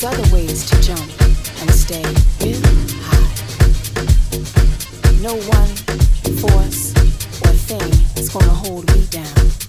There's other ways to jump and stay really high. No one force or thing is gonna hold me down.